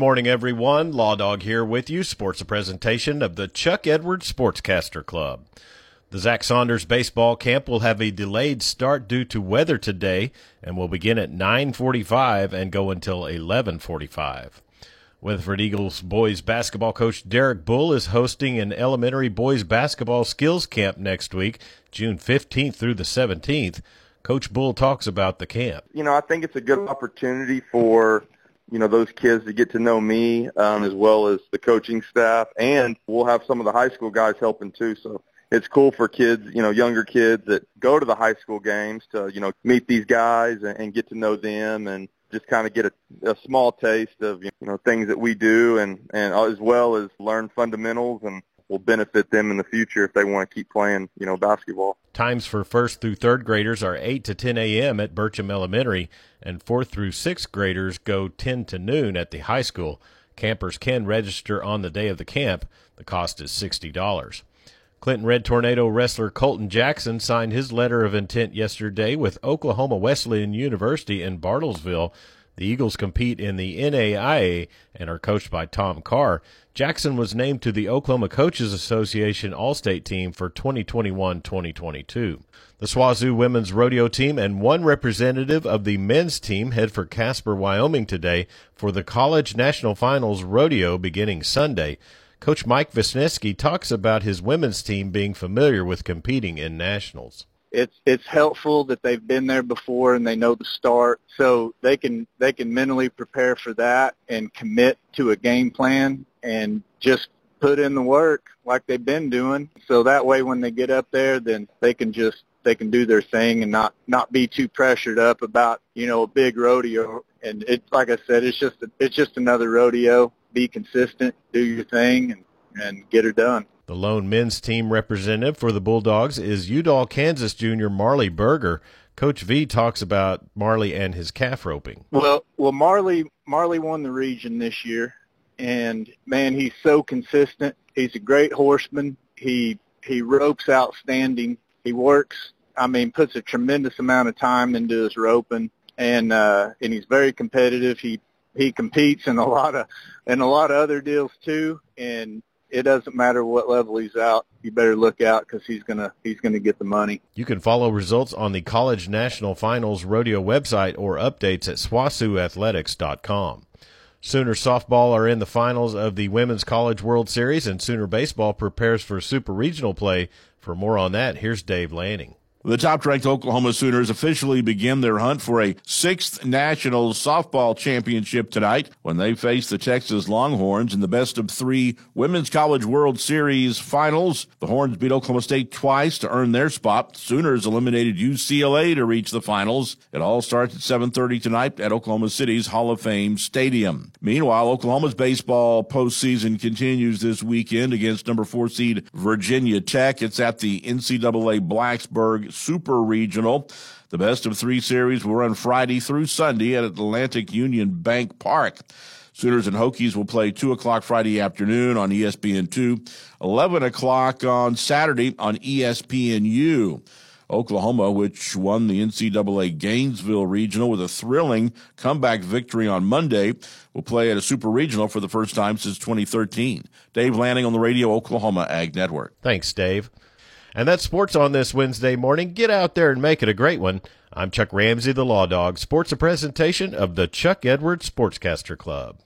Morning, everyone. Law Dog here with you. Sports a presentation of the Chuck Edwards Sportscaster Club. The Zach Saunders baseball camp will have a delayed start due to weather today and will begin at 9:45 and go until 11:45. Weatherford Eagles boys basketball coach Derek Bull is hosting an elementary boys basketball skills camp next week, June 15th through the 17th. Coach Bull talks about the camp. You know, I think it's a good opportunity for you know those kids to get to know me um, as well as the coaching staff, and we'll have some of the high school guys helping too. So it's cool for kids, you know, younger kids that go to the high school games to you know meet these guys and, and get to know them and just kind of get a, a small taste of you know things that we do and and as well as learn fundamentals and will benefit them in the future if they want to keep playing, you know, basketball. Times for first through third graders are 8 to 10 a.m. at Burcham Elementary, and fourth through sixth graders go 10 to noon at the high school. Campers can register on the day of the camp. The cost is $60. Clinton Red Tornado wrestler Colton Jackson signed his letter of intent yesterday with Oklahoma Wesleyan University in Bartlesville the Eagles compete in the NAIA and are coached by Tom Carr. Jackson was named to the Oklahoma Coaches Association All-State team for 2021-2022. The SWOSU women's rodeo team and one representative of the men's team head for Casper, Wyoming today for the College National Finals rodeo beginning Sunday. Coach Mike Wisniewski talks about his women's team being familiar with competing in nationals it's it's helpful that they've been there before and they know the start. So they can they can mentally prepare for that and commit to a game plan and just put in the work like they've been doing. So that way when they get up there then they can just they can do their thing and not not be too pressured up about you know a big rodeo. And it's like I said it's just a, it's just another rodeo. Be consistent do your thing and and get her done the lone men's team representative for the Bulldogs is Udall, Kansas junior Marley Berger. Coach V talks about Marley and his calf roping. Well, well, Marley Marley won the region this year, and man, he's so consistent. He's a great horseman. He he ropes outstanding. He works. I mean, puts a tremendous amount of time into his roping, and uh, and he's very competitive. He he competes in a lot of in a lot of other deals too, and it doesn't matter what level he's out. You better look out because he's gonna he's gonna get the money. You can follow results on the College National Finals Rodeo website or updates at SWOSUathletics.com. Sooner softball are in the finals of the Women's College World Series, and Sooner baseball prepares for super regional play. For more on that, here's Dave Lanning. The top ranked Oklahoma Sooners officially begin their hunt for a sixth national softball championship tonight when they face the Texas Longhorns in the best of three Women's College World Series finals. The Horns beat Oklahoma State twice to earn their spot. Sooners eliminated UCLA to reach the finals. It all starts at 7.30 tonight at Oklahoma City's Hall of Fame Stadium. Meanwhile, Oklahoma's baseball postseason continues this weekend against number four seed Virginia Tech. It's at the NCAA Blacksburg Super Regional. The best of three series will run Friday through Sunday at Atlantic Union Bank Park. Sooners and Hokies will play 2 o'clock Friday afternoon on ESPN2, 11 o'clock on Saturday on ESPNU. Oklahoma, which won the NCAA Gainesville Regional with a thrilling comeback victory on Monday, will play at a Super Regional for the first time since 2013. Dave Lanning on the Radio Oklahoma Ag Network. Thanks, Dave. And that's sports on this Wednesday morning. Get out there and make it a great one. I'm Chuck Ramsey, the Law Dog. Sports a presentation of the Chuck Edwards Sportscaster Club.